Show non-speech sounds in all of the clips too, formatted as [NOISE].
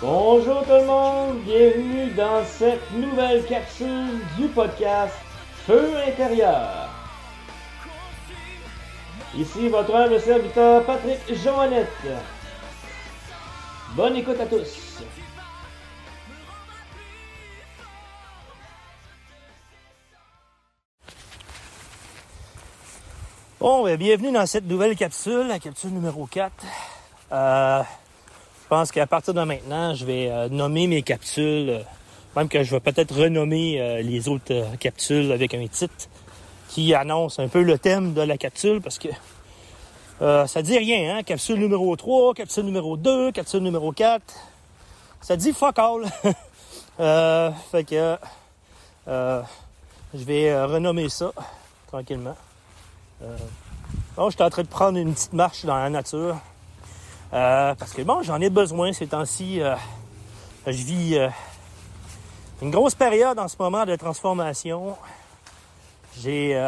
Bonjour tout le monde, bienvenue dans cette nouvelle capsule du podcast Feu intérieur. Ici votre humble serviteur Patrick Joannette. Bonne écoute à tous. Bon, ben, bienvenue dans cette nouvelle capsule, la capsule numéro 4. Euh, je pense qu'à partir de maintenant, je vais euh, nommer mes capsules, euh, même que je vais peut-être renommer euh, les autres capsules avec un titre qui annonce un peu le thème de la capsule parce que ça dit rien, hein? Capsule numéro 3, capsule numéro 2, capsule numéro 4. Ça dit fuck all. [LAUGHS] fait que je vais renommer ça tranquillement. bon, je suis en train de prendre une petite marche dans la nature. Euh, parce que bon, j'en ai besoin ces temps-ci. Euh, je vis euh, une grosse période en ce moment de transformation. J'ai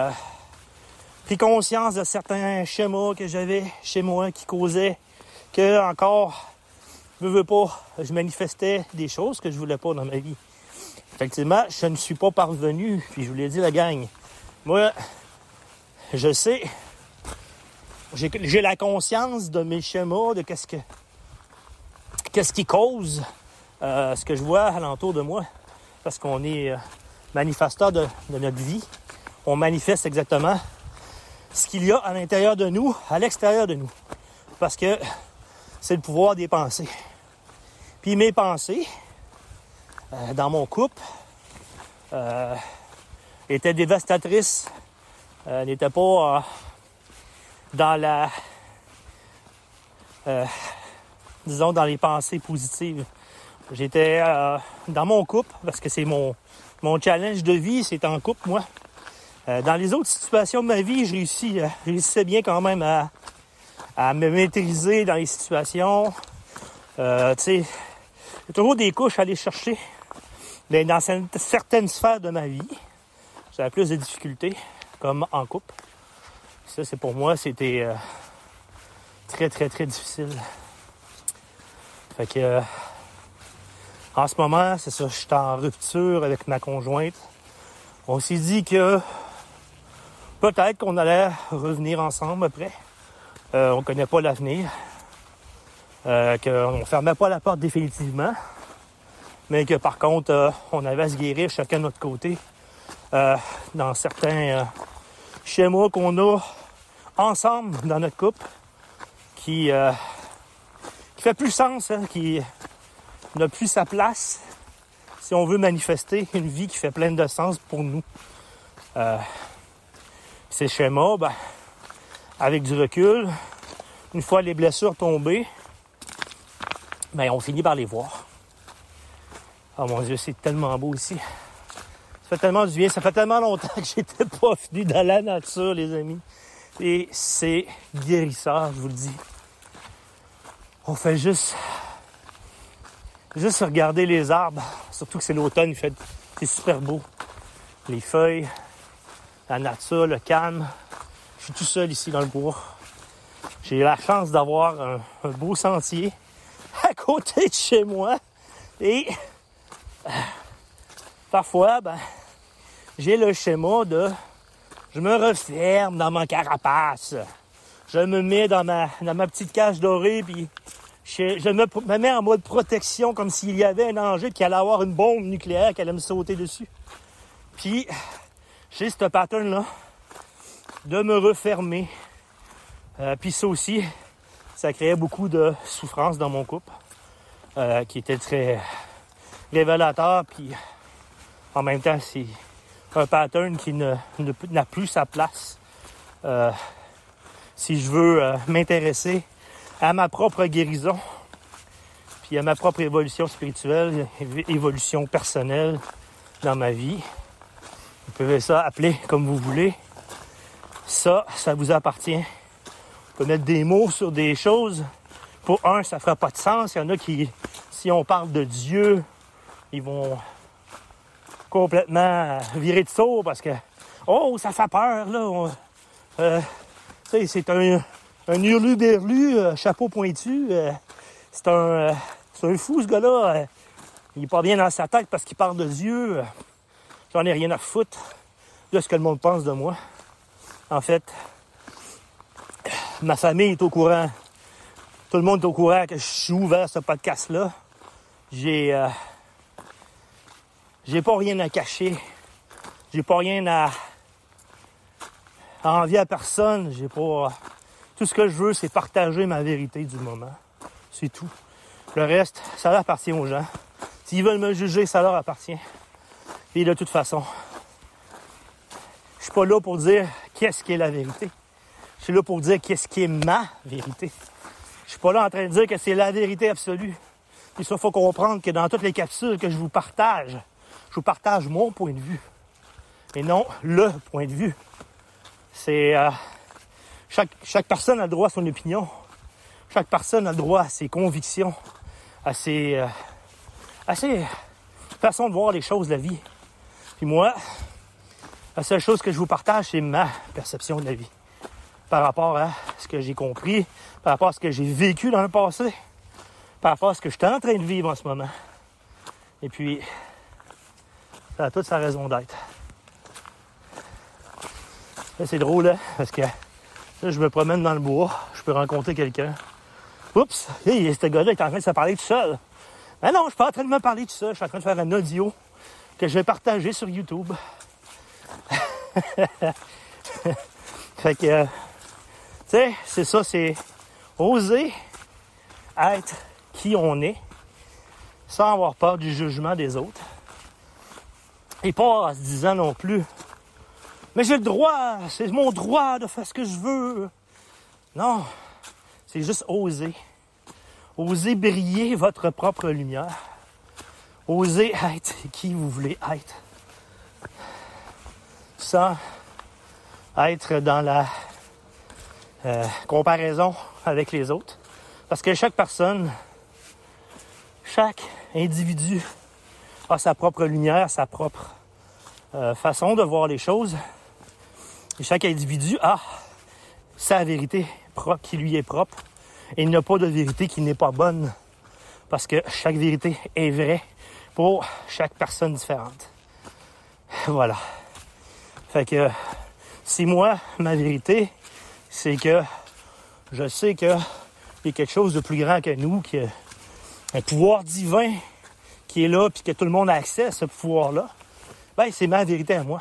pris conscience de certains schémas que j'avais chez moi qui causaient que encore, je veux pas, je manifestais des choses que je voulais pas dans ma vie. Effectivement, je ne suis pas parvenu, puis je vous l'ai dit la gang. Moi, je sais j'ai la conscience de mes schémas, de qu'est-ce que qu'est-ce qui cause euh, ce que je vois alentour de moi. Parce qu'on est euh, manifesteur de, notre vie. On manifeste exactement ce qu'il y a à l'intérieur de nous, à l'extérieur de nous. Parce que c'est le pouvoir des pensées. Puis mes pensées, euh, dans mon couple, étaient dévastatrices, n'étaient pas dans la. Euh, disons, dans les pensées positives. J'étais euh, dans mon couple, parce que c'est mon, mon challenge de vie, c'est en couple, moi. Euh, dans les autres situations de ma vie, je réussis, je réussissais bien quand même à, à me maîtriser dans les situations. tu sais, a toujours des couches à aller chercher. Mais dans certaines sphères de ma vie, j'avais plus de difficultés, comme en couple. Ça, c'est pour moi, c'était euh, très, très, très difficile. Fait que, euh, en ce moment, c'est ça, je suis en rupture avec ma conjointe. On s'est dit que peut-être qu'on allait revenir ensemble après. Euh, on connaît pas l'avenir. qu'on fermait pas la porte définitivement. Mais que par contre, on avait à se guérir chacun de notre côté dans certains schémas qu'on a ensemble dans notre couple qui, euh, qui fait plus sens, hein, qui n'a plus sa place si on veut manifester une vie qui fait plein de sens pour nous. Euh, ces schémas, ben, avec du recul, une fois les blessures tombées, ben, on finit par les voir. Oh mon Dieu, c'est tellement beau ici. Ça fait tellement du bien. Ça fait tellement longtemps que j'étais [LAUGHS] pas venu dans la nature, les amis. Et c'est guérisseur, je vous le dis. On fait juste, juste regarder les arbres. Surtout que c'est l'automne, il fait, c'est super beau. Les feuilles, la nature, le calme. Je suis tout seul ici dans le bois. J'ai la chance d'avoir un, beau sentier [LAUGHS] à côté de chez moi. Et parfois, ben, j'ai le schéma de je me referme dans ma carapace. Je me mets dans ma, petite cage dorée, puis je, me, mets en mode protection comme s'il y avait un danger qui allait avoir une bombe nucléaire qui allait me sauter dessus. Puis, j'ai ce pattern-là de me refermer. Euh, puis ça aussi, ça créait beaucoup de souffrance dans mon couple, euh, qui était très révélateur. Puis, en même temps, c'est un pattern qui n'a plus sa place. Euh, si je veux euh, m'intéresser à ma propre guérison, puis à ma propre évolution spirituelle, évolution personnelle dans ma vie. Vous pouvez ça appeler comme vous voulez. Ça, ça vous appartient. On peut mettre des mots sur des choses. Pour un, ça fera pas de sens. Il y en a qui, si on parle de Dieu, ils vont complètement viré de saut parce que, oh, ça fait peur, là. Euh, c'est un, un hurlu-berlu, euh, chapeau pointu. Euh, c'est un, euh, c'est un fou, ce gars-là. Il est pas bien dans sa tête parce qu'il parle de Dieu. J'en ai rien à foutre de ce que le monde pense de moi. En fait, ma famille est au courant. Tout le monde est au courant que je suis ouvert ce podcast-là. J'ai. J'ai pas rien à cacher. J'ai pas rien à, envier à personne. J'ai pas. Tout ce que je veux, c'est partager ma vérité du moment. C'est tout. Le reste, ça leur appartient aux gens. S'ils veulent me juger, ça leur appartient. Et de toute façon, je suis pas là pour dire qu'est-ce qui est la vérité. Je suis là pour dire qu'est-ce qui est ma vérité. Je suis pas là en train de dire que c'est la vérité absolue. Il faut comprendre que dans toutes les capsules que je vous partage, je vous partage mon point de vue. Et non le point de vue. C'est euh, chaque, chaque personne a le droit à son opinion. Chaque personne a le droit à ses convictions, à ses, euh, à ses façons de voir les choses la vie. Puis moi, la seule chose que je vous partage, c'est ma perception de la vie. Par rapport à ce que j'ai compris, par rapport à ce que j'ai vécu dans le passé, par rapport à ce que je suis en train de vivre en ce moment. Et puis, ça a toute sa raison d'être. C'est drôle, hein, parce que là, je me promène dans le bois, je peux rencontrer quelqu'un. Oups, hey, ce gars-là est en train de se parler tout seul. Mais non, je suis pas en train de me parler tout seul, je suis en train de faire un audio que je vais partager sur YouTube. [LAUGHS] fait que, tu sais, c'est ça, c'est oser être qui on est sans avoir peur du jugement des autres. Et pas en se disant non plus, mais j'ai le droit, c'est mon droit de faire ce que je veux. Non, c'est juste oser. Oser briller votre propre lumière. Oser être qui vous voulez être. Sans être dans la euh, comparaison avec les autres. Parce que chaque personne, chaque individu a sa propre lumière, sa propre euh, façon de voir les choses. Et chaque individu a sa vérité propre qui lui est propre. Et il n'y a pas de vérité qui n'est pas bonne. Parce que chaque vérité est vraie pour chaque personne différente. Voilà. Fait que si moi, ma vérité, c'est que je sais qu'il y a quelque chose de plus grand que nous, qu'il y a un pouvoir divin qui là, puis que tout le monde a accès à ce pouvoir-là, ben c'est ma vérité à moi.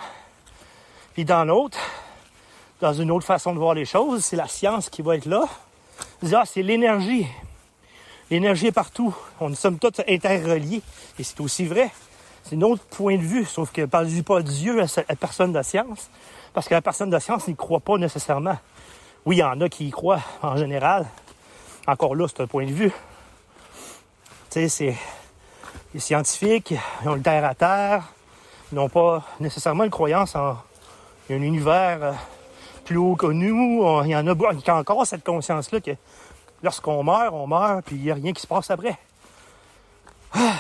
Puis dans l'autre, dans une autre façon de voir les choses, c'est la science qui va être là. Ah, c'est l'énergie. L'énergie est partout. On sommes tous interreliés. Et c'est aussi vrai. C'est un autre point de vue, sauf que parle pas de Dieu à la personne de science, parce que la personne de science n'y croit pas nécessairement. Oui, il y en a qui y croient en général. Encore là, c'est un point de vue. Tu sais, c'est les scientifiques, ont le terre à terre, ils n'ont pas nécessairement une croyance en un univers euh, plus haut que nous. Il y en a qui ont encore cette conscience-là que lorsqu'on meurt, on meurt, puis il n'y a rien qui se passe après. Ah,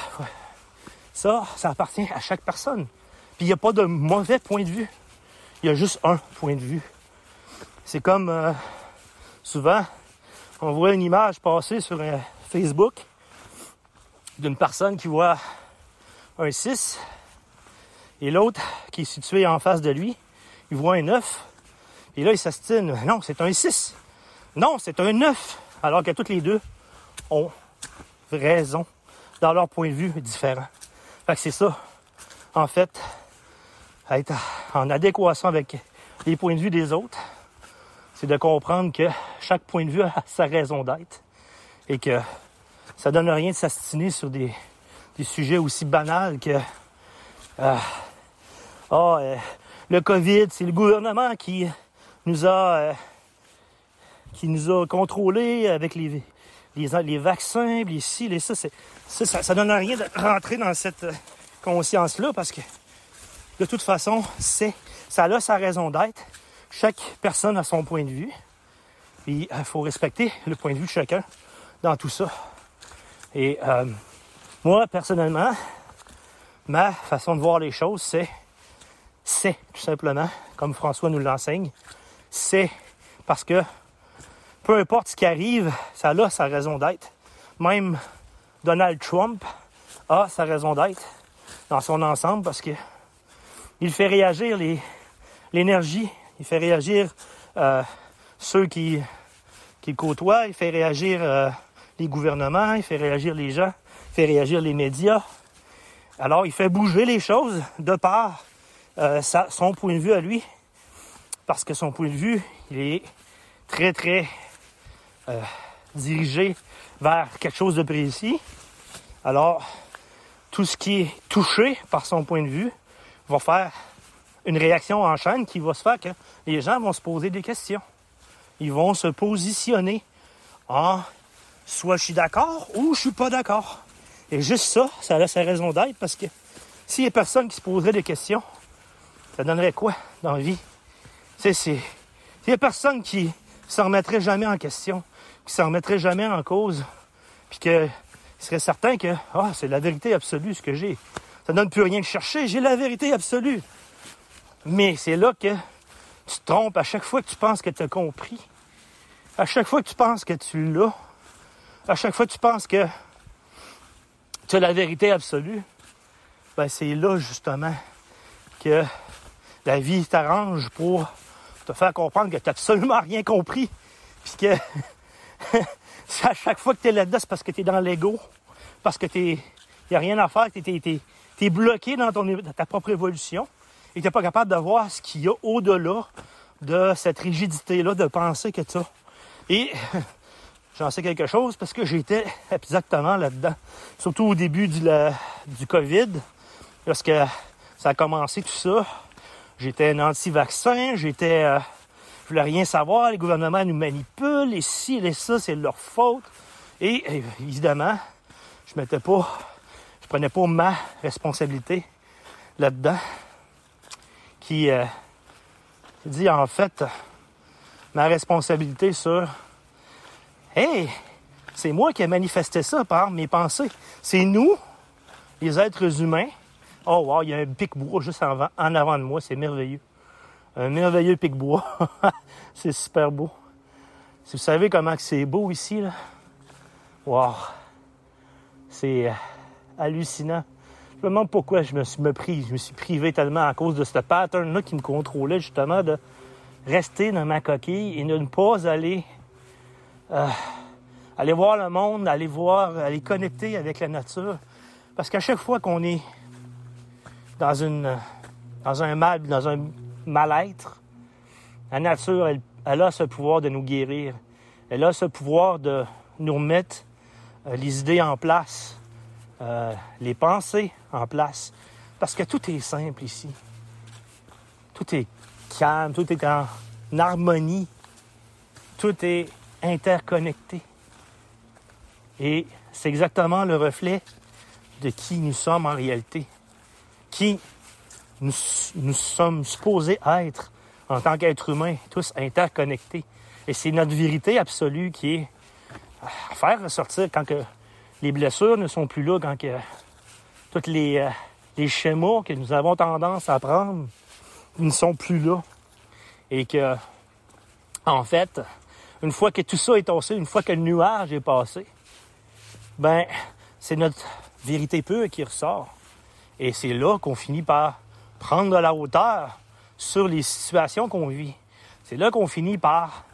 ça, ça appartient à chaque personne. Puis il n'y a pas de mauvais point de vue. Il y a juste un point de vue. C'est comme euh, souvent, on voit une image passer sur euh, Facebook d'une personne qui voit un 6 et l'autre qui est situé en face de lui, il voit un 9. Et là, il s'astine. Non, c'est un 6. Non, c'est un 9. Alors que toutes les deux ont raison dans leur point de vue différent. Fait que c'est ça. En fait, être en adéquation avec les points de vue des autres, c'est de comprendre que chaque point de vue a sa raison d'être et que ça donne rien de s'astiner sur des, sujets aussi banals que euh, oh, euh, le COVID, c'est le gouvernement qui nous a euh, qui nous a contrôlés avec les, les, vaccins, les ci, les ça, ça, ça, ça donne rien de rentrer dans cette conscience-là parce que de toute façon, c'est ça a sa raison d'être. Chaque personne a son point de vue. Il faut respecter le point de vue de chacun dans tout ça. Et euh, moi, personnellement, ma façon de voir les choses, c'est, c'est tout simplement, comme François nous l'enseigne, c'est parce que peu importe ce qui arrive, ça a sa raison d'être. même Donald Trump a sa raison d'être dans son ensemble parce que il fait réagir l'énergie, il fait réagir euh, ceux qui, qui le côtoient, il fait réagir euh, les gouvernements, il fait réagir les gens, il fait réagir les médias. Alors, il fait bouger les choses de par euh, son point de vue à lui, parce que son point de vue, il est très, très dirigé vers quelque chose de précis. Alors, tout ce qui est touché par son point de vue va faire une réaction en chaîne qui va se faire que les gens vont se poser des questions. Ils vont se positionner en soit je suis d'accord ou je suis pas d'accord. Et juste ça, ça a sa raison d'être parce que s'il y a personne qui se poserait des questions, ça donnerait quoi dans la vie? C'est, s'il y a personne qui se remettrait jamais en question, qui se remettrait jamais en cause, puis que serait certain que ah, c'est la vérité absolue ce que j'ai. Ça ne donne plus rien de chercher, j'ai la vérité absolue. Mais c'est là que tu te trompes à chaque fois que tu penses que tu as compris. À chaque fois que tu penses que tu l'as. À chaque fois que tu penses que tu as la vérité absolue. Ben c'est là justement que la vie t'arrange pour te faire comprendre que tu n'as absolument rien compris. Puis que [LAUGHS] à chaque fois que tu es là-dedans, c'est parce que tu es dans l'ego, parce que tu n'y a rien à faire, tu es, es, bloqué dans, ton, ta propre évolution et tu n'es pas capable de voir ce qu'il y a au-delà de cette rigidité-là de penser que tu as. Et [LAUGHS] j'en sais quelque chose parce que j'étais exactement là-dedans, surtout au début du, du COVID, lorsque ça a commencé tout ça. J'étais un anti-vaccin, j'étais euh, je voulais rien savoir, les gouvernements nous manipulent, et ci, et ça, c'est leur faute. Et évidemment, je mettais pas, je prenais pas ma responsabilité là-dedans, qui euh, dit en fait ma responsabilité sur, hey, c'est moi qui ai manifesté ça par mes pensées. C'est nous, les êtres humains. Oh wow, il y a un pic bois juste en avant de moi, c'est merveilleux un merveilleux pic-bois. [LAUGHS] c'est super beau. Si vous savez comment c'est beau ici, là, wow, c'est euh, hallucinant. Je me demande pourquoi je me suis pris, je me suis privé tellement à cause de ce pattern-là qui me contrôlait justement de rester dans ma coquille et de ne pas aller euh, aller voir le monde, aller voir, aller connecter avec la nature. Parce qu'à chaque fois qu'on est dans une dans un mal, dans un mal-être, la nature, elle, a ce pouvoir de nous guérir. Elle a ce pouvoir de nous remettre euh, les idées en place, euh, les pensées en place. Parce que tout est simple ici. Tout est calme, tout est en harmonie, tout est interconnecté. Et c'est exactement le reflet de qui nous sommes en réalité. Qui nous, sommes supposés être, en tant qu'êtres humains, tous interconnectés. Et c'est notre vérité absolue qui est à faire ressortir quand que les blessures ne sont plus là, quand que tous les, euh, les schémas que nous avons tendance à prendre ne sont plus là. Et que, en fait, une fois que tout ça est passé, une fois que le nuage est passé, ben, c'est notre vérité pure qui ressort. Et c'est là qu'on finit par prendre de la hauteur sur les situations qu'on vit. C'est là qu'on finit par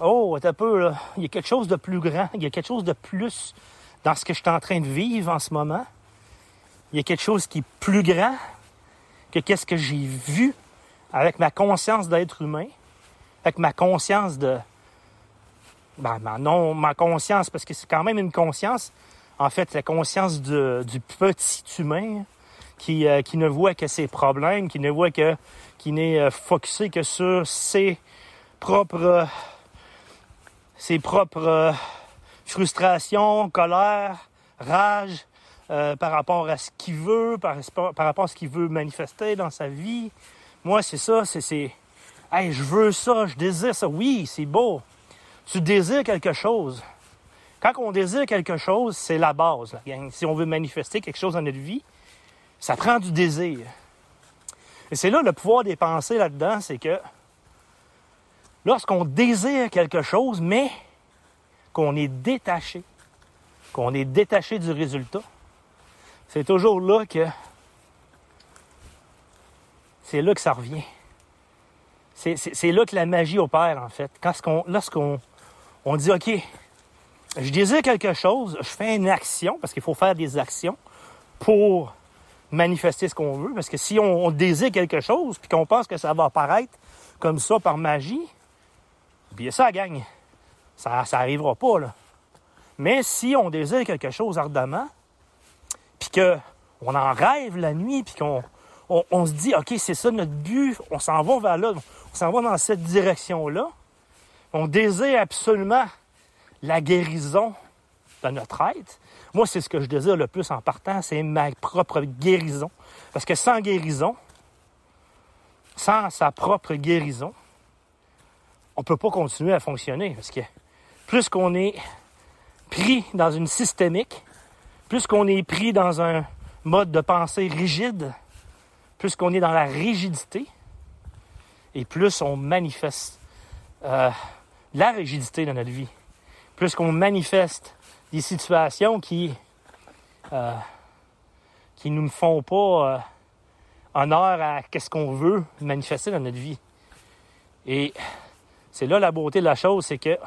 Oh, un peu, là. il y a quelque chose de plus grand, il y a quelque chose de plus dans ce que je suis en train de vivre en ce moment. Il y a quelque chose qui est plus grand que qu'est-ce que j'ai vu avec ma conscience d'être humain, avec ma conscience de. Ben, non, ma conscience, parce que c'est quand même une conscience. En fait, la conscience du petit humain, euh, qui, ne voit que ses problèmes, qui ne voit que, qui n'est euh, focusé que sur ses propres, ses propres euh, frustrations, colère, rage, par rapport à ce qu'il veut, par, par, rapport à ce qu'il veut manifester dans sa vie. Moi, c'est ça, c'est, c'est, hey, je veux ça, je désire ça. Oui, c'est beau. Tu désires quelque chose. Quand on désire quelque chose, c'est la base. Si on veut manifester quelque chose dans notre vie, ça prend du désir. Et c'est là le pouvoir des pensées là-dedans, c'est que lorsqu'on désire quelque chose, mais qu'on est détaché qu'on est détaché du résultat, c'est toujours là que c'est là que ça revient. C'est là que la magie opère, en fait. lorsqu'on on dit, OK, je désire quelque chose, je fais une action, parce qu'il faut faire des actions pour manifester ce qu'on veut. Parce que si on, désire quelque chose, puis qu'on pense que ça va apparaître comme ça par magie, bien ça gagne. Ça n'arrivera pas, là. Mais si on désire quelque chose ardemment, puis qu'on en rêve la nuit, puis qu'on on, se dit, OK, c'est ça notre but, on s'en va vers là, on s'en va dans cette direction-là, on désire absolument la guérison de notre être. Moi, c'est ce que je désire le plus en partant, c'est ma propre guérison. Parce que sans guérison, sans sa propre guérison, on ne peut pas continuer à fonctionner. Parce que plus qu'on est pris dans une systémique, plus qu'on est pris dans un mode de pensée rigide, plus qu'on est dans la rigidité, et plus on manifeste euh, la rigidité dans notre vie, plus qu'on manifeste des situations qui euh, nous font pas euh, honneur à qu'est-ce qu'on veut manifester dans notre vie. Et c'est là la beauté de la chose, c'est que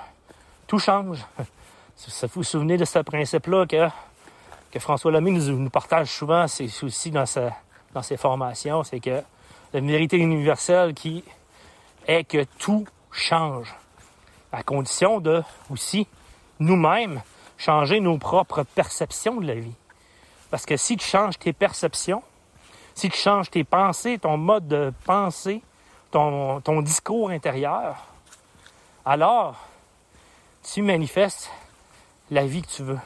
tout change. [LAUGHS] Ça vous souvenez de ce principe-là que, que François Lemay nous, partage souvent, c'est aussi dans, dans ses formations, c'est que la vérité universelle qui est que tout change, à condition de aussi nous-mêmes changer nos propres perceptions de la vie. Parce que si tu changes tes perceptions, si tu changes tes pensées, ton mode de pensée, ton, ton discours intérieur, alors tu manifestes la vie que tu veux.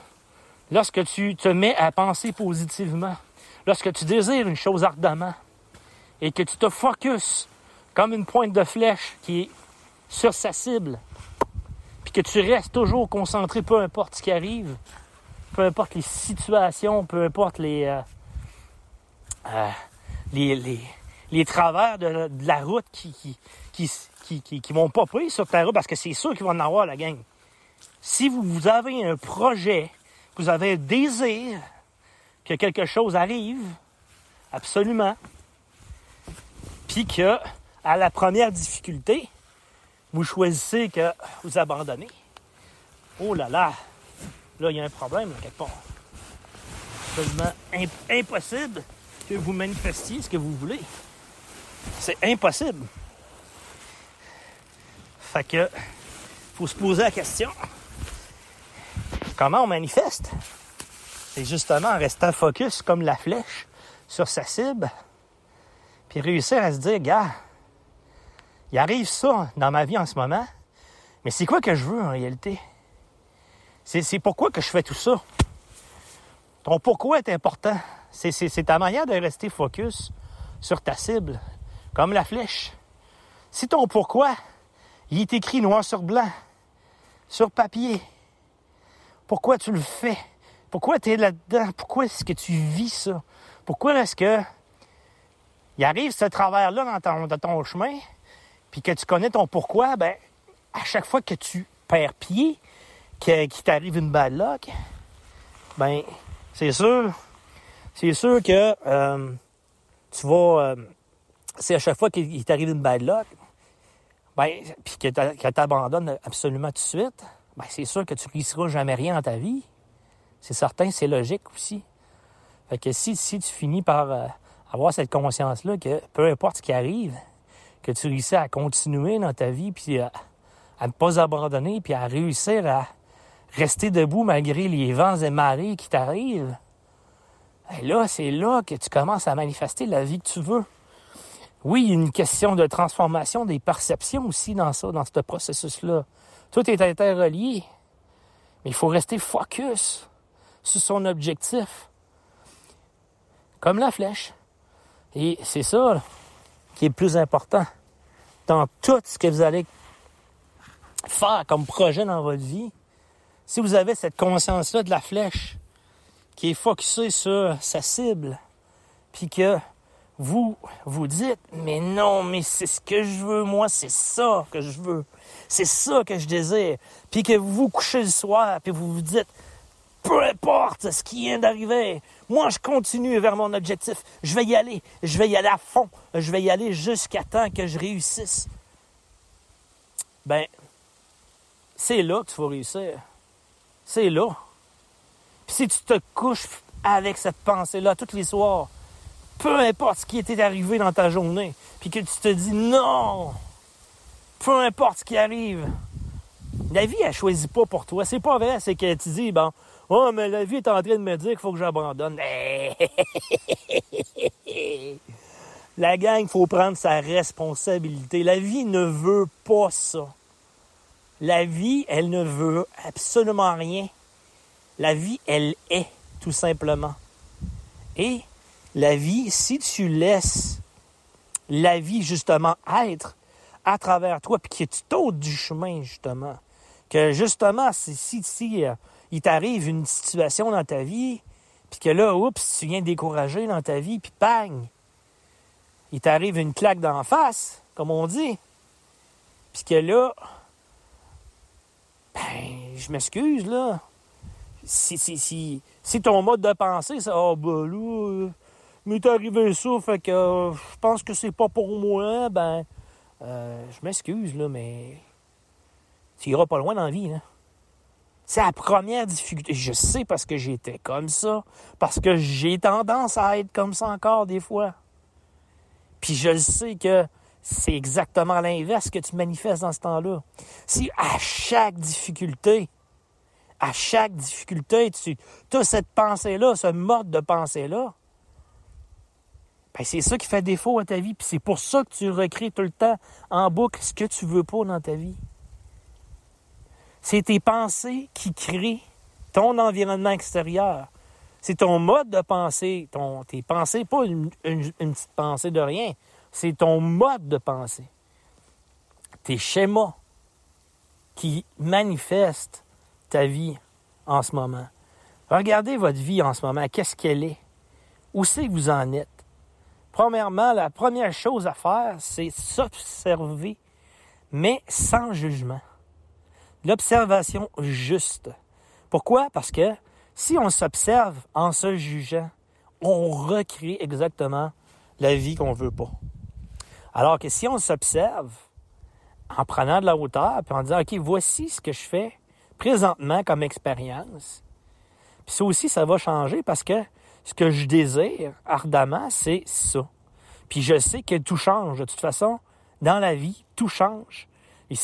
Lorsque tu te mets à penser positivement, lorsque tu désires une chose ardemment et que tu te focuses comme une pointe de flèche qui est sur sa cible, que tu restes toujours concentré, peu importe ce qui arrive, peu importe les situations, peu importe les, euh, euh, les, les, travers de la, route qui, qui, qui, qui, qui, vont pas sur ta route, parce que c'est sûr qu'ils vont en avoir la gang. Si vous avez un projet, vous avez un désir que quelque chose arrive, absolument, puis que à la première difficulté, vous choisissez que vous abandonnez, oh là là, là, il y a un problème quelque part. Absolument impossible que vous manifestiez ce que vous voulez. C'est impossible. Fait que, faut se poser la question. Comment on manifeste? C'est justement en restant focus comme la flèche sur sa cible, puis réussir à se dire, gars, il arrive ça dans ma vie en ce moment, mais c'est quoi que je veux en réalité? C'est pourquoi que je fais tout ça. Ton pourquoi est important. C'est ta manière de rester focus sur ta cible, comme la flèche. Si ton pourquoi, il est écrit noir sur blanc, sur papier, pourquoi tu le fais? Pourquoi tu es là-dedans? Pourquoi est-ce que tu vis ça? Pourquoi est-ce que il arrive ce travers-là dans ton, dans ton chemin, puis que tu connais ton pourquoi, ben, à chaque fois que tu perds pied, qu'il t'arrive une bad luck, ben, c'est sûr, c'est sûr que euh, tu vas, euh, c'est à chaque fois qu'il t'arrive une bad luck, ben, puis que tu absolument tout de suite, ben, c'est sûr que tu ne réussiras jamais rien dans ta vie. C'est certain, c'est logique aussi. Fait que si, si tu finis par euh, avoir cette conscience-là que peu importe ce qui arrive, que tu réussis à continuer dans ta vie, puis à, ne pas abandonner, puis à réussir à rester debout malgré les vents et marées qui t'arrivent, ben là, c'est là que tu commences à manifester la vie que tu veux. Oui, il y a une question de transformation des perceptions aussi dans ça, dans ce processus-là. Tout est interrelié. Mais il faut rester focus sur son objectif. Comme la flèche. Et c'est ça qui est plus important. Dans tout ce que vous allez faire comme projet dans votre vie, si vous avez cette conscience-là de la flèche qui est focusée sur sa cible, puis que vous vous dites, mais non, mais c'est ce que je veux, moi, c'est ça que je veux. C'est ça que je désire. Puis que vous vous couchez le soir, puis vous vous dites, Peu importe ce qui vient d'arriver, moi je continue vers mon objectif. Je vais y aller, je vais y aller à fond, je vais y aller jusqu'à temps que je réussisse. Ben, c'est là que tu vas réussir. C'est là. Puis si tu te couches avec cette pensée-là tous les soirs, peu importe ce qui était arrivé dans ta journée, puis que tu te dis non, peu importe ce qui arrive, la vie, elle choisit pas pour toi. C'est pas vrai, c'est que tu dis, bon, oh, mais la vie est en train de me dire qu'il faut que j'abandonne. [LAUGHS] la gang, il faut prendre sa responsabilité. La vie ne veut pas ça. La vie, elle ne veut absolument rien. La vie, elle est, tout simplement. Et la vie, si tu laisses la vie, justement, être à travers toi, puis que tu t'ôtes du chemin, justement, que justement, si, si, euh, il t'arrive une situation dans ta vie, puis que là, oups, tu viens décourager dans ta vie, puis bang, il t'arrive une claque d'en face, comme on dit, puis que là, ben, je m'excuse, là. Si, si, si, ton mode de pensée, c'est Ah, oh, ben là, euh, m'est arrivé ça, fait que euh, je pense que c'est pas pour moi, ben, je m'excuse, là, mais tu iras pas loin dans la vie. Là. C'est la première difficulté. Je sais parce que j'étais comme ça, parce que j'ai tendance à être comme ça encore des fois. Puis je sais que c'est exactement l'inverse que tu manifestes dans ce temps-là. Si à chaque difficulté, à chaque difficulté, tu as cette pensée-là, ce mode de pensée-là, ben c'est ça qui fait défaut à ta vie. Puis c'est pour ça que tu recrées tout le temps en boucle ce que tu veux pas dans ta vie. C'est tes pensées qui créent ton environnement extérieur. C'est ton mode de pensée, tes pensées, pas une, petite pensée de rien. C'est ton mode de pensée. Tes schémas qui manifestent ta vie en ce moment. Regardez votre vie en ce moment. Qu'est-ce qu'elle est? Où c'est que vous en êtes? Premièrement, la première chose à faire, c'est s'observer, mais sans jugement l'observation juste. Pourquoi? Parce que si on s'observe en se jugeant, on recrée exactement la vie qu'on veut pas. Alors que si on s'observe en prenant de la hauteur, puis en disant, OK, voici ce que je fais présentement comme expérience, puis ça aussi, ça va changer parce que ce que je désire ardemment, c'est ça. Puis je sais que tout change. De toute façon, dans la vie, tout change. Et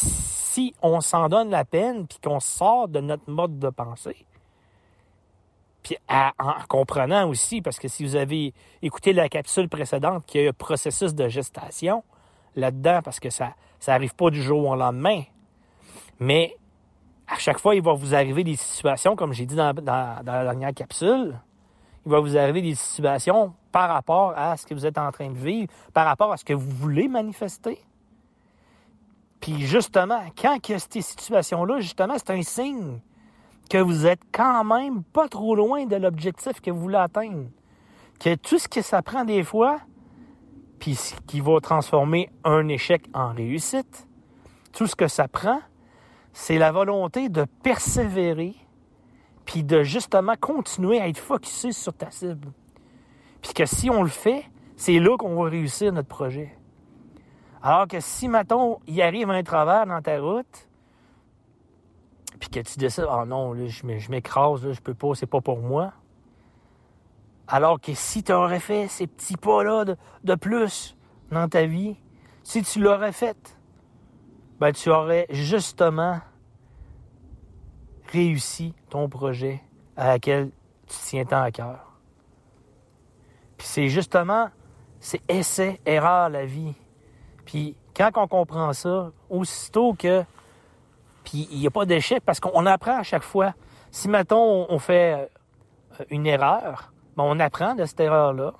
on s'en donne la peine, puis qu'on sort de notre mode de pensée, puis en comprenant aussi, parce que si vous avez écouté la capsule précédente, qu'il y a un processus de gestation là-dedans, parce que ça n'arrive pas du jour au lendemain, mais à chaque fois, il va vous arriver des situations, comme j'ai dit dans, dans la dernière capsule, il va vous arriver des situations par rapport à ce que vous êtes en train de vivre, par rapport à ce que vous voulez manifester. Puis justement, quand il y a ces situations-là, justement, c'est un signe que vous êtes quand même pas trop loin de l'objectif que vous voulez atteindre. Que tout ce que ça prend des fois, puis ce qui va transformer un échec en réussite, tout ce que ça prend, c'est la volonté de persévérer, puis de justement continuer à être focusé sur ta cible. Puis que si on le fait, c'est là qu'on va réussir notre projet. Alors que si, mettons, il arrive un travers dans ta route, puis que tu décides, oh non, là, je m'écrase, je peux pas, c'est pas pour moi. Alors que si tu aurais fait ces petits pas-là de, plus dans ta vie, si tu l'aurais fait, ben tu aurais justement réussi ton projet à laquelle tu tiens tant à cœur. Puis c'est justement, c'est essai, erreur la vie. Puis quand on comprend ça, aussitôt que. Il n'y a pas d'échec parce qu'on apprend à chaque fois. Si, mettons, on fait euh, une erreur, ben, on apprend de cette erreur-là.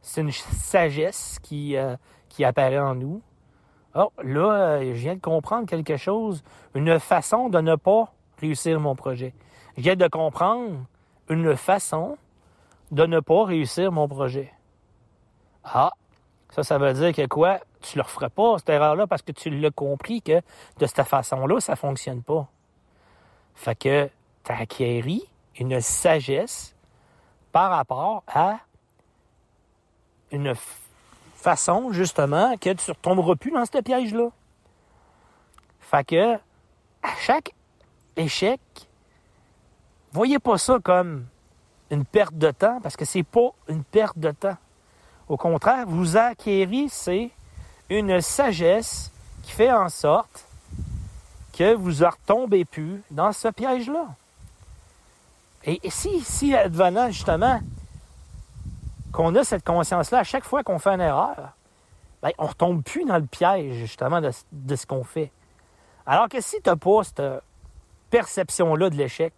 C'est une sagesse qui, euh, qui apparaît en nous. Oh, là, euh, je viens de comprendre quelque chose, une façon de ne pas réussir mon projet. Je viens de comprendre une façon de ne pas réussir mon projet. Ah, ça, ça veut dire que quoi? Tu le referais pas, cette erreur-là, parce que tu l'as compris que de cette façon-là, ça ne fonctionne pas. Fait que tu as acquéri une sagesse par rapport à une façon, justement, que tu ne retomberas plus dans ce piège-là. Fait que, à chaque échec, voyez pas ça comme une perte de temps, parce que c'est pas une perte de temps. Au contraire, vous acquérissez une sagesse qui fait en sorte que vous ne retombez plus dans ce piège-là. Et, si, si advenant justement qu'on a cette conscience-là à chaque fois qu'on fait une erreur, ben, on ne retombe plus dans le piège justement de, de ce qu'on fait. Alors que si tu n'as pas cette perception-là de l'échec,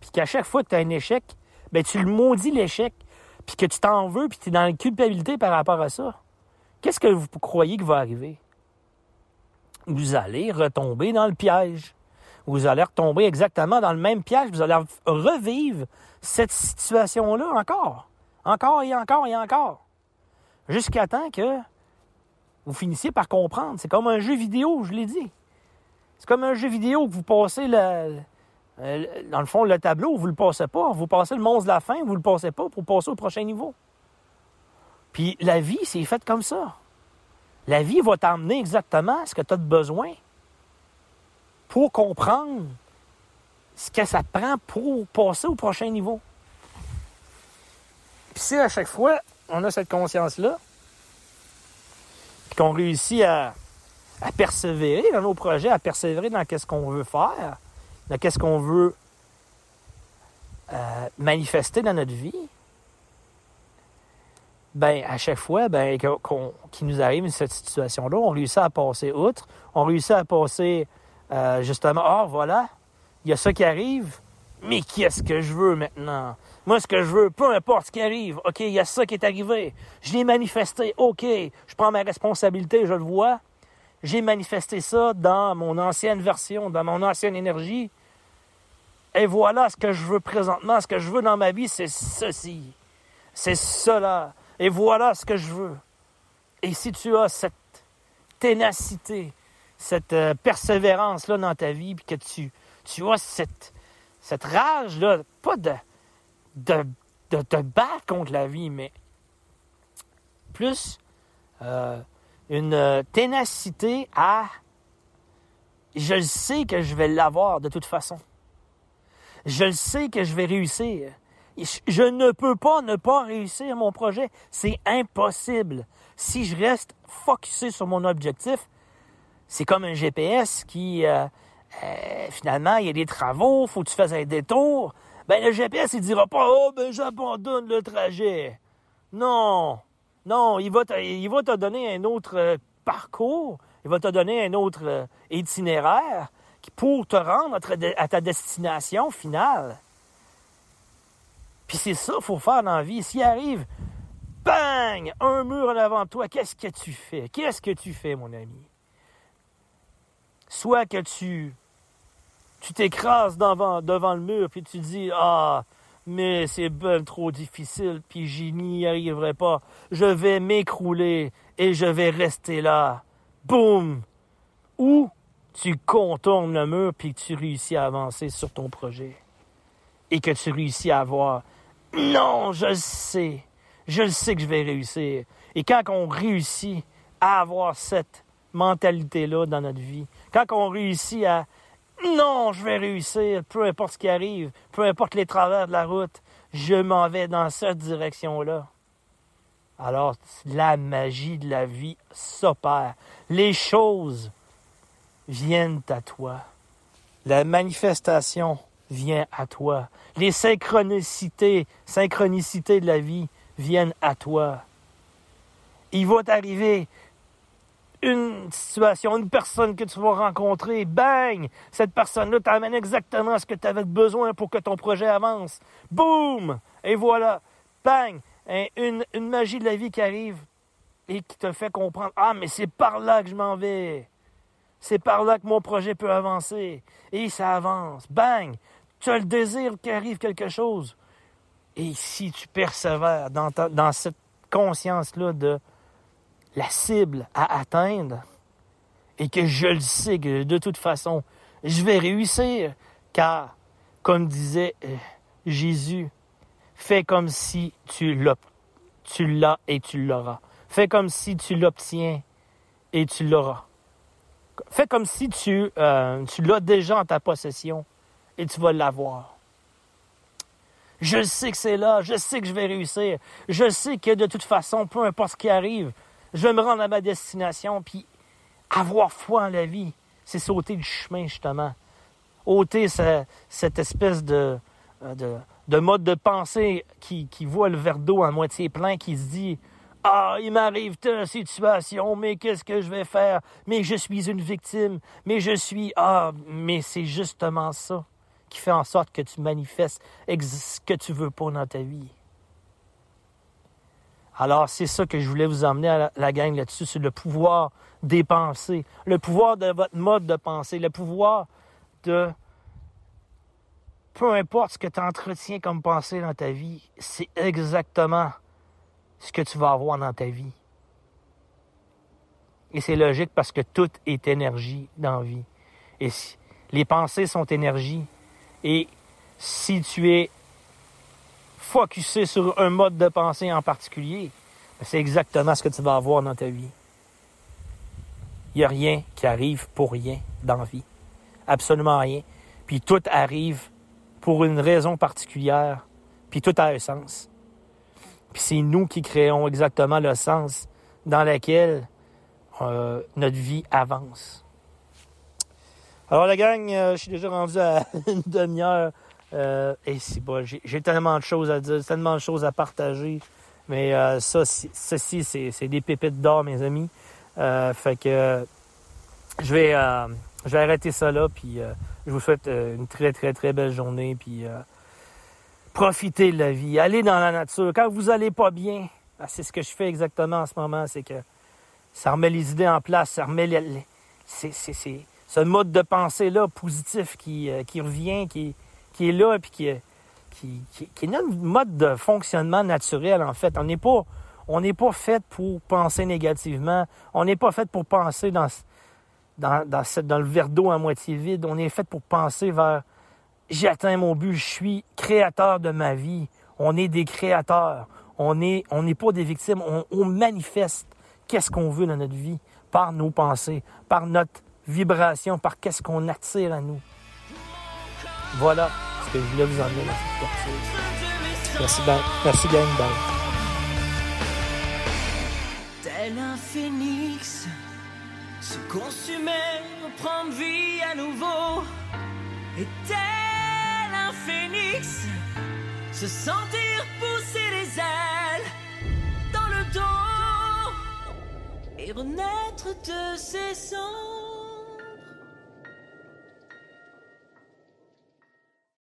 puis qu'à chaque fois que tu as un échec, ben, tu le maudis l'échec, puis que tu t'en veux, puis tu es dans la culpabilité par rapport à ça, qu'est-ce que vous croyez qui va arriver? Vous allez retomber dans le piège. Vous allez retomber exactement dans le même piège. Vous allez revivre cette situation-là encore. Encore et encore et encore. Jusqu'à temps que vous finissiez par comprendre. C'est comme un jeu vidéo, je l'ai dit. C'est comme un jeu vidéo que vous passez dans le fond, le tableau, vous ne le passez pas. Vous passez le monstre de la fin, vous ne le passez pas pour passer au prochain niveau. Puis la vie, c'est fait comme ça. La vie va t'emmener exactement ce que tu as de besoin pour comprendre ce que ça prend pour passer au prochain niveau. Puis si à chaque fois, on a cette conscience-là, qu'on réussit à, à persévérer dans nos projets, à persévérer dans ce qu'on veut faire, dans ce qu'on veut euh, manifester dans notre vie, ben à chaque fois, ben, qu'il nous arrive cette situation-là, on réussit à passer outre, on réussit à passer euh, justement, ah oh, voilà, il y a ça qui arrive, mais qu'est-ce que je veux maintenant? Moi, ce que je veux, peu importe ce qui arrive, OK, il y a ça qui est arrivé, je l'ai manifesté, OK, je prends ma responsabilité, je le vois, j'ai manifesté ça dans mon ancienne version, dans mon ancienne énergie. Et voilà ce que je veux présentement. Ce que je veux dans ma vie, c'est ceci. C'est cela. Et voilà ce que je veux. Et si tu as cette ténacité, cette euh, persévérance-là dans ta vie, puis que tu, tu as cette, rage-là, pas de, de, de, te battre contre la vie, mais plus euh, une euh, ténacité à je le sais que je vais l'avoir de toute façon. Je le sais que je vais réussir. Je ne peux pas ne pas réussir mon projet. C'est impossible. Si je reste focusé sur mon objectif, c'est comme un GPS qui, euh, euh, finalement, il y a des travaux, faut que tu fasses un détour. Ben, le GPS, il dira pas, oh, ben, j'abandonne le trajet. Non. Non, il va, te, donner un autre euh, parcours, il va te donner un autre itinéraire pour te rendre à ta destination finale. Puis c'est ça qu'il faut faire dans la vie. S'il arrive, bang, un mur en avant de toi, qu'est-ce que tu fais? Qu'est-ce que tu fais, mon ami? Soit que tu tu t'écrases devant, le mur, puis tu dis, ah, mais c'est bien trop difficile, puis j'y n'y arriverai pas. Je vais m'écrouler et je vais rester là. Boum! Ou tu contournes le mur puis tu réussis à avancer sur ton projet. Et que tu réussis à voir Non, je le sais. Je le sais que je vais réussir. Et quand on réussit à avoir cette mentalité-là dans notre vie, quand on réussit à non, je vais réussir, peu importe ce qui arrive, peu importe les travers de la route, je m'en vais dans cette direction-là. Alors, la magie de la vie s'opère. Les choses viennent à toi. La manifestation vient à toi. Les synchronicités, synchronicités de la vie viennent à toi. Il va t'arriver une situation, une personne que tu vas rencontrer, bang! Cette personne-là t'amène exactement ce que tu avais besoin pour que ton projet avance. Boum! Et voilà, bang! Une, une magie de la vie qui arrive et qui te fait comprendre, ah, mais c'est par là que je m'en vais. C'est par là que mon projet peut avancer. Et ça avance. Bang! Tu as le désir qu'arrive quelque chose. Et si tu persévères dans, cette conscience-là de la cible à atteindre et que je le sais que de toute façon, je vais réussir, car, comme disait euh, Jésus, fais comme si tu l'as, et tu l'auras. Fais comme si tu l'obtiens et tu l'auras. Fais comme si tu, euh, tu l'as déjà en ta possession et tu vas l'avoir. Je sais que c'est là, je sais que je vais réussir, je sais que de toute façon, peu importe ce qui arrive, je vais me rendre à ma destination, puis avoir foi en la vie, c'est sauter du chemin, justement. ôter cette espèce de, de, mode de pensée qui, qui voit le verre d'eau à moitié plein, qui se dit ah, il m'arrive telle situation, mais qu'est-ce que je vais faire? Mais je suis une victime, mais je suis... Ah, mais c'est justement ça qui fait en sorte que tu manifestes ce que tu veux pas dans ta vie. Alors, c'est ça que je voulais vous emmener à la, gang là-dessus, c'est le pouvoir des pensées, le pouvoir de votre mode de pensée, le pouvoir de... Peu importe ce que tu entretiens comme pensée dans ta vie, c'est exactement ce que tu vas avoir dans ta vie. Et c'est logique parce que tout est énergie dans la vie. Et les pensées sont énergie. Et si tu es focusé sur un mode de pensée en particulier, ben, c'est exactement ce que tu vas avoir dans ta vie. Il n'y a rien qui arrive pour rien dans la vie. Absolument rien. Puis tout arrive pour une raison particulière. Puis tout a un sens. Puis c'est nous qui créons exactement le sens dans lequel euh, notre vie avance. Alors la gang, euh, je suis déjà rendu à [LAUGHS] une demi-heure. Euh, et bon, j'ai tellement de choses à dire, tellement de choses à partager. Mais ça, ceci, c'est des pépites d'or, mes amis. fait que je vais, je vais arrêter ça là. Puis je vous souhaite une très, très, très belle journée. Puis profitez de la vie, allez dans la nature. Quand vous allez pas bien, ben, c'est ce que je fais exactement en ce moment, c'est que ça remet les idées en place, ça remet les, c'est, ce mode de pensée-là positif qui, euh, qui revient, qui, qui est là, puis qui, qui, qui, est notre mode de fonctionnement naturel, en fait. On n'est pas, on pas fait pour penser négativement. On n'est pas fait pour penser dans, dans, dans, le verre d'eau à moitié vide. On est fait pour penser vers j'ai atteint mon but, je suis créateur de ma vie. On est des créateurs. On n'est on n'est pas des victimes. On, manifeste qu'est-ce qu'on veut dans notre vie par nos pensées, par notre vibration, par qu'est-ce qu'on attire à nous. Voilà ce que je voulais vous emmener dans cette capsule. Merci, ben, merci gang. Bye. Tel un phénix, se consumer, reprendre vie à nouveau. Et phénix, se sentir pousser les ailes dans le dos et renaître de ses cendres.